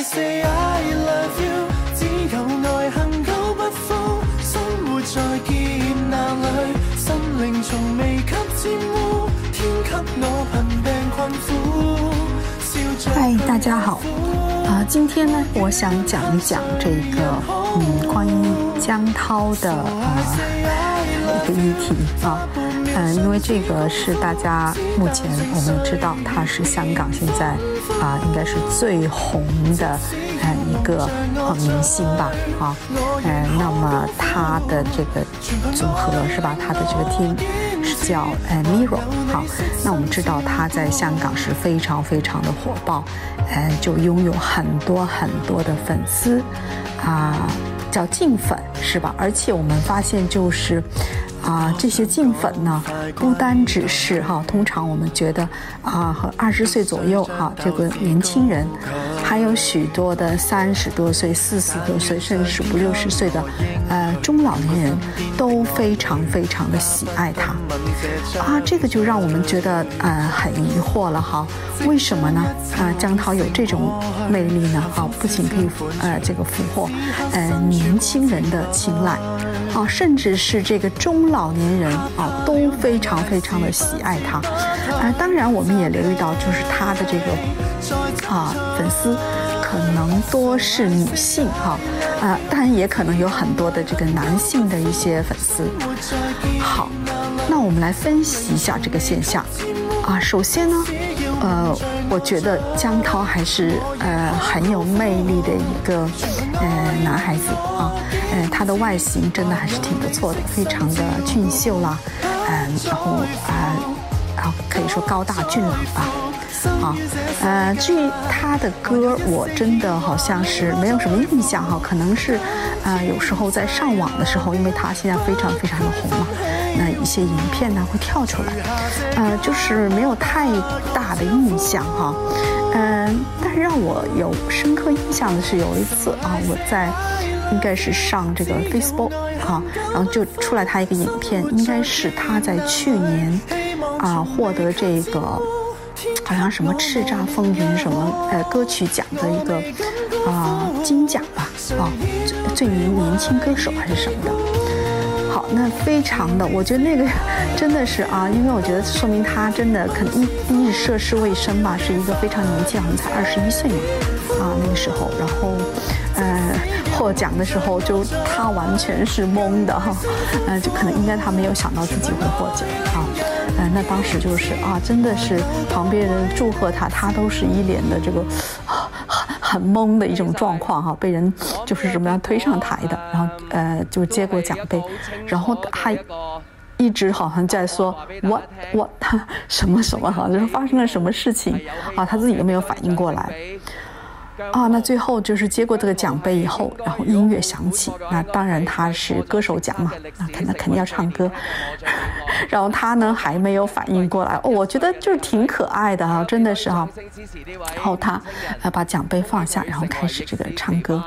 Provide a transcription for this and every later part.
I say I love you，只有愛恨久不枯，生活在劫難裏，心靈從未給沾污，天給我貧病困苦，笑着嗨，大家好。啊、今天呢，我想讲一讲这个，嗯，关于江涛的啊、一个议题啊，嗯、因为这个是大家目前我们知道他是香港现在啊、应该是最红的呃一个呃明星吧，啊，呃，那么他的这个组合是吧？他的这个 team 是叫呃 Miro，好，那我们知道他在香港是非常非常的火爆，呃，就拥有很多很多的粉丝，啊、叫净粉是吧？而且我们发现就是。啊，这些净粉呢，不单只是哈，通常我们觉得啊，和二十岁左右哈，这个年轻人，还有许多的三十多岁、四十多岁，甚至是五六十岁的呃中老年人，都非常非常的喜爱他啊，这个就让我们觉得呃很疑惑了哈，为什么呢？啊，江涛有这种魅力呢？啊，不仅可以呃这个俘获呃年轻人的青睐。啊，甚至是这个中老年人啊，都非常非常的喜爱他。啊，当然我们也留意到，就是他的这个啊粉丝可能多是女性哈，啊，当然也可能有很多的这个男性的一些粉丝。好，那我们来分析一下这个现象。啊，首先呢，呃，我觉得江涛还是呃很有魅力的一个呃男孩子啊，呃，他的外形真的还是挺不错的，非常的俊秀啦，嗯、然后啊、然后可以说高大俊朗吧。啊，呃，至于他的歌，我真的好像是没有什么印象哈，可能是，呃，有时候在上网的时候，因为他现在非常非常的红嘛，那一些影片呢会跳出来，呃，就是没有太大的印象哈，嗯、但是让我有深刻印象的是有一次啊，我在应该是上这个 Facebook 哈、然后就出来他一个影片，应该是他在去年啊获得这个。好像什么叱咤风云什么呃歌曲奖的一个啊、金奖吧啊最最年年轻歌手还是什么的。好，那非常的，我觉得那个 真的是啊，因为我觉得说明他真的可能一第一是涉世未深吧，是一个非常年轻，好像才二十一岁嘛啊那个时候，然后呃获奖的时候就他完全是懵的哈，呃就可能应该他没有想到自己会获奖啊。呃，那当时就是啊，真的是旁边人祝贺他，他都是一脸的这个很 很懵的一种状况哈，被人就是怎么样推上台的，然后呃就接过奖杯，然后还一直好像在说 what what 什么什么哈，就是发生了什么事情？啊，他自己都没有反应过来。啊，那最后就是接过这个奖杯以后，然后音乐响起，那当然他是歌手奖嘛，那肯定肯定要唱歌，然后他呢还没有反应过来，哦，我觉得就是挺可爱的哈、真的是哈、然后他呃把奖杯放下，然后开始这个唱歌。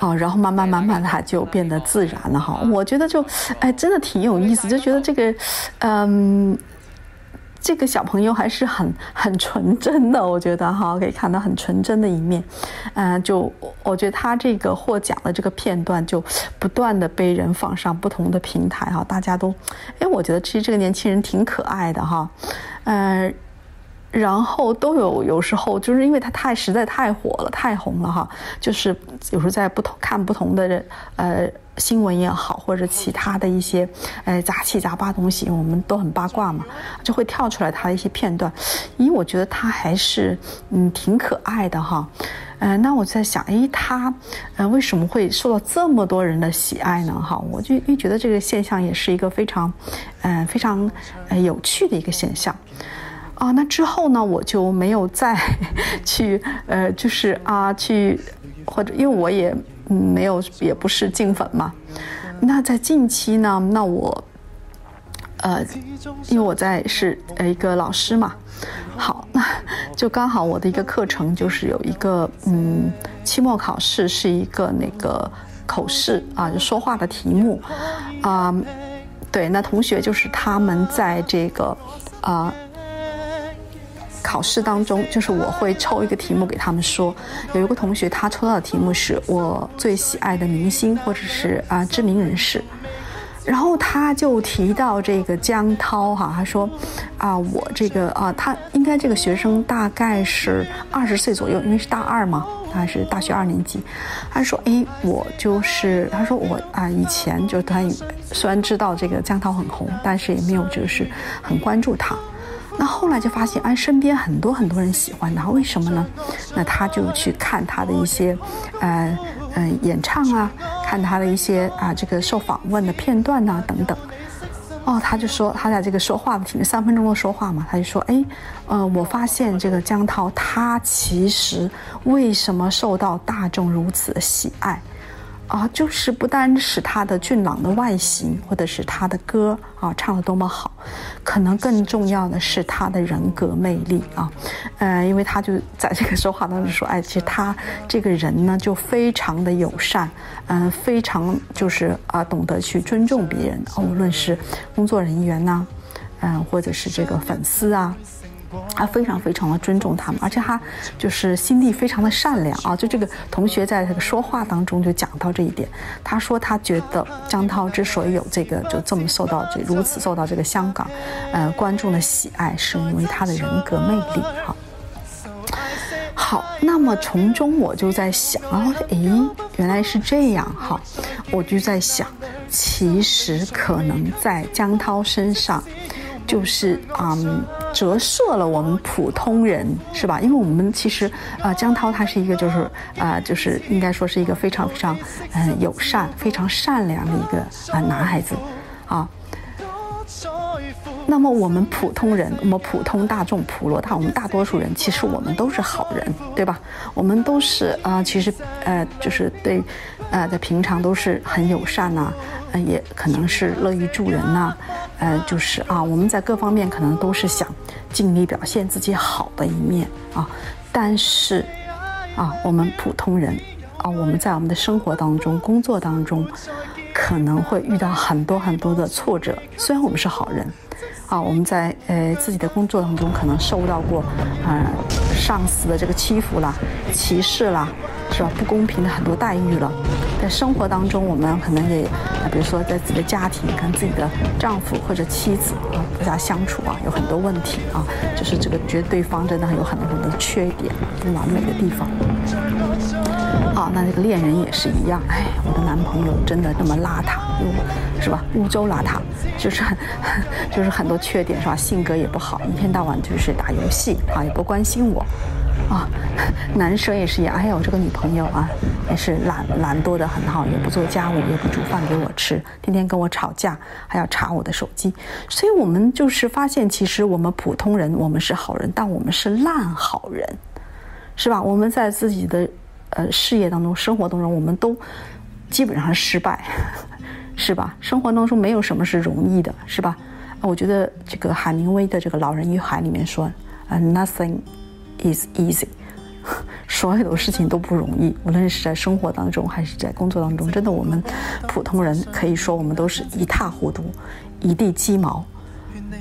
哦，然后慢慢慢慢他就变得自然了哈，我觉得就，哎，真的挺有意思，就觉得这个，嗯，这个小朋友还是很 很纯真的，我觉得哈，可以看到很纯真的一面，嗯、就我觉得他这个获奖的这个片段就不断的被人放上不同的平台哈，大家都，哎，我觉得其实这个年轻人挺可爱的哈，嗯、然后都有，有时候就是因为他太实在太火了，太红了哈，就是有时候在不同看不同的呃新闻也好，或者其他的一些呃杂七杂八东西，我们都很八卦嘛，就会跳出来他的一些片段。因为，我觉得他还是嗯挺可爱的哈。呃，那我在想，诶，他呃为什么会受到这么多人的喜爱呢？哈，我就一觉得这个现象也是一个非常，呃非常呃有趣的一个现象。啊，那之后呢，我就没有再 去呃，就是啊，去或者因为我也没有也不是净粉嘛。那在近期呢，那我呃，因为我在是一个老师嘛，好，那 就刚好我的一个课程就是有一个嗯，期末考试是一个那个口试啊，就说话的题目啊、对，那同学就是他们在这个啊。考试当中，就是我会抽一个题目给他们说，有一个同学他抽到的题目是我最喜爱的明星或者是啊知名人士，然后他就提到这个江涛哈，他说啊我这个啊他应该这个学生大概是二十岁左右，因为是大二嘛。他是大学二年级，他说：“哎，我就是他说我啊，以前就他虽然知道这个江涛很红，但是也没有就是很关注他。那后来就发现，哎，身边很多很多人喜欢他，为什么呢？那他就去看他的一些，呃呃演唱啊，看他的一些啊这个受访问的片段呐等等。”哦，他就说他在这个说话的听三分钟的说话嘛，他就说，哎，呃，我发现这个江涛他其实为什么受到大众如此的喜爱？啊，就是不单是他的俊朗的外形，或者是他的歌啊唱的多么好，可能更重要的是他的人格魅力啊，呃，因为他就在这个说话当中说，哎，其实他这个人呢就非常的友善，嗯，非常就是啊懂得去尊重别人，无论是工作人员呐，嗯，或者是这个粉丝啊。他非常非常的尊重他们，而且他就是心地非常的善良啊！就这个同学在这个说话当中就讲到这一点，他说他觉得张涛之所以有这个就这么受到这如此受到这个香港呃观众的喜爱，是因为他的人格魅力哈。好，那么从中我就在想啊，诶，原来是这样哈，我就在想，其实可能在江涛身上。就是嗯，折射了我们普通人是吧？因为我们其实呃，江涛他是一个就是呃，就是应该说是一个非常非常嗯友善、非常善良的一个啊男孩子啊。那么我们普通人，我们普通大众普罗大，我们大多数人，其实我们都是好人，对吧？我们都是啊，其实呃，就是对呃，在平常都是很友善呐，呃，也可能是乐于助人呐。呃，就是啊，我们在各方面可能都是想尽力表现自己好的一面啊，但是啊，我们普通人啊，我们在我们的生活当中、工作当中，可能会遇到很多很多的挫折。虽然我们是好人。啊，我们在呃自己的工作当中可能受到过，呃上司的这个欺负啦、歧视啦，是吧？不公平的很多待遇了。在生活当中，我们可能也，比如说在自己的家庭跟自己的丈夫或者妻子啊，大家相处啊，有很多问题啊，就是这个觉得对方真的有很多很多缺点、不完美的地方。啊，那这个恋人也是一样，哎，我的男朋友真的那么邋遢，是吧？污糟邋遢，就是很，就是很多缺点，是吧？性格也不好，一天到晚就是打游戏啊，也不关心我，啊，男生也是一样，哎呀，我这个女朋友啊，也是懒懒惰的很好，也不做家务，也不煮饭给我吃，天天跟我吵架，还要查我的手机，所以我们就是发现，其实我们普通人，我们是好人，但我们是烂好人，是吧？我们在自己的。呃，事业当中、生活当中，我们都基本上失败，是吧？生活当中没有什么是容易的，是吧？我觉得这个海明威的这个《老人与海》里面说，呃，nothing is easy，所有的事情都不容易，无论是在生活当中还是在工作当中，真的，我们普通人可以说我们都是一塌糊涂，一地鸡毛。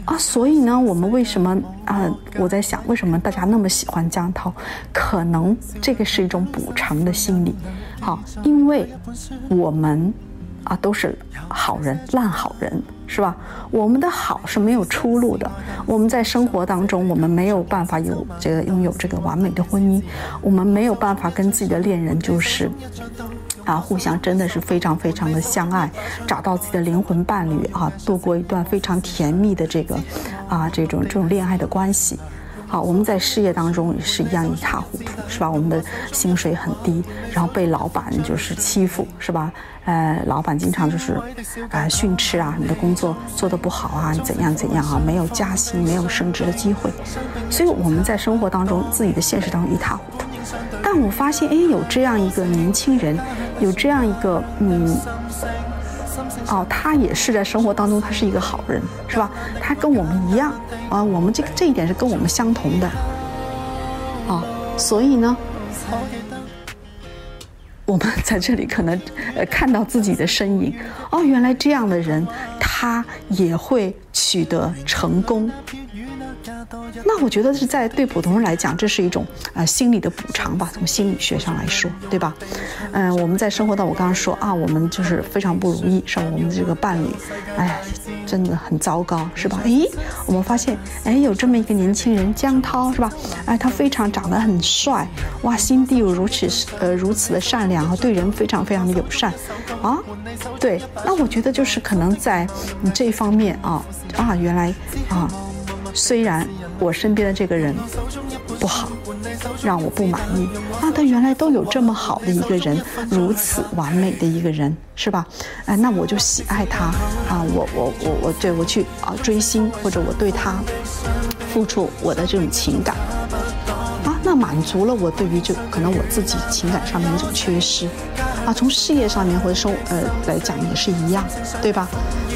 啊，所以呢，我们为什么啊？我在想，为什么大家那么喜欢江涛？可能这个是一种补偿的心理，好，因为我们啊都是好人，烂好人，是吧？我们的好是没有出路的。我们在生活当中，我们没有办法有这个拥有这个完美的婚姻，我们没有办法跟自己的恋人就是。啊，互相真的是非常非常的相爱，找到自己的灵魂伴侣啊，度过一段非常甜蜜的这个，啊，这种这种恋爱的关系。好，我们在事业当中也是一样一塌糊涂，是吧？我们的薪水很低，然后被老板就是欺负，是吧？呃，老板经常就是，呃，训斥啊，你的工作做得不好啊，怎样怎样啊，没有加薪，没有升职的机会。所以我们在生活当中，自己的现实当中一塌糊涂。但我发现，哎，有这样一个年轻人。有这样一个，嗯，哦，他也是在生活当中，他是一个好人，是吧？他跟我们一样，啊，我们这个这一点是跟我们相同的，啊，所以呢，我们在这里可能呃看到自己的身影，哦，原来这样的人他也会取得成功，那我觉得是在对普通人来讲，这是一种呃心理的补偿吧，从心理学上来说，对吧？嗯，我们在生活当我刚刚说啊，我们就是非常不如意，是吧？我们的这个伴侣，哎，真的很糟糕，是吧？诶，我们发现，哎，有这么一个年轻人江涛，是吧？哎，他非常长得很帅，哇，心地又如此呃如此的善良啊，对人非常非常的友善，啊，对，那我觉得就是可能在你这一方面啊啊，原来啊。虽然我身边的这个人不好，让我不满意啊，他原来都有这么好的一个人，如此完美的一个人，是吧？哎，那我就喜爱他啊，我我我我对我去啊追星，或者我对他付出我的这种情感啊，那满足了我对于就可能我自己情感上面一种缺失啊，从事业上面或者说呃来讲也是一样，对吧？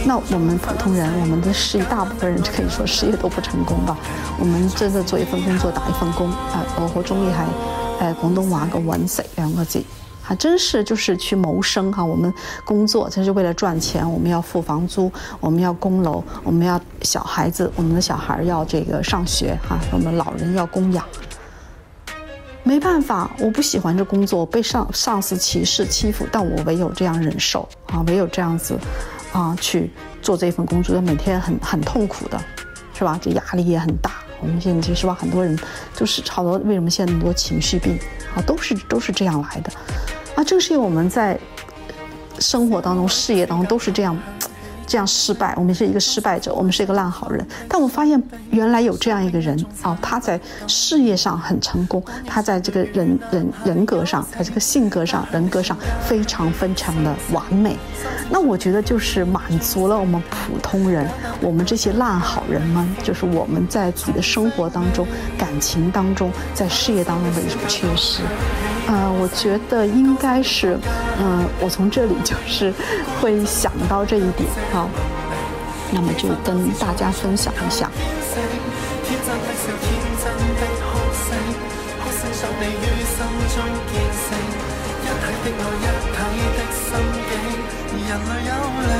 那我们普通人，我们的事业，大部分人可以说事业都不成功吧。我们真的做一份工作，打一份工啊。我和中意还，呃，广东话个揾食两个字，还真是就是去谋生哈。我们工作就是为了赚钱，我们要付房租，我们要供楼，我们要小孩子，我们的小孩要这个上学哈，我们老人要供养。没办法，我不喜欢这工作，被上上司歧视欺负，但我唯有这样忍受啊，唯有这样子。啊，去做这份工作，每天很很痛苦的，是吧？这压力也很大。我们现在其实吧，很多人就是好多为什么现在那么多情绪病啊，都是都是这样来的。啊，正是因为我们在生活当中、事业当中都是这样。这样失败，我们是一个失败者，我们是一个烂好人。但我发现原来有这样一个人啊，他在事业上很成功，他在这个人人人格上，在这个性格上、人格上非常非常的完美。那我觉得就是满足了我们普通人，我们这些烂好人们，就是我们在自己的生活当中、感情当中、在事业当中的一种缺失。呃，我觉得应该是，嗯，我从这里就是会想到这一点啊，那么就跟大家分享一下。的爱，一体的心境，人类有灵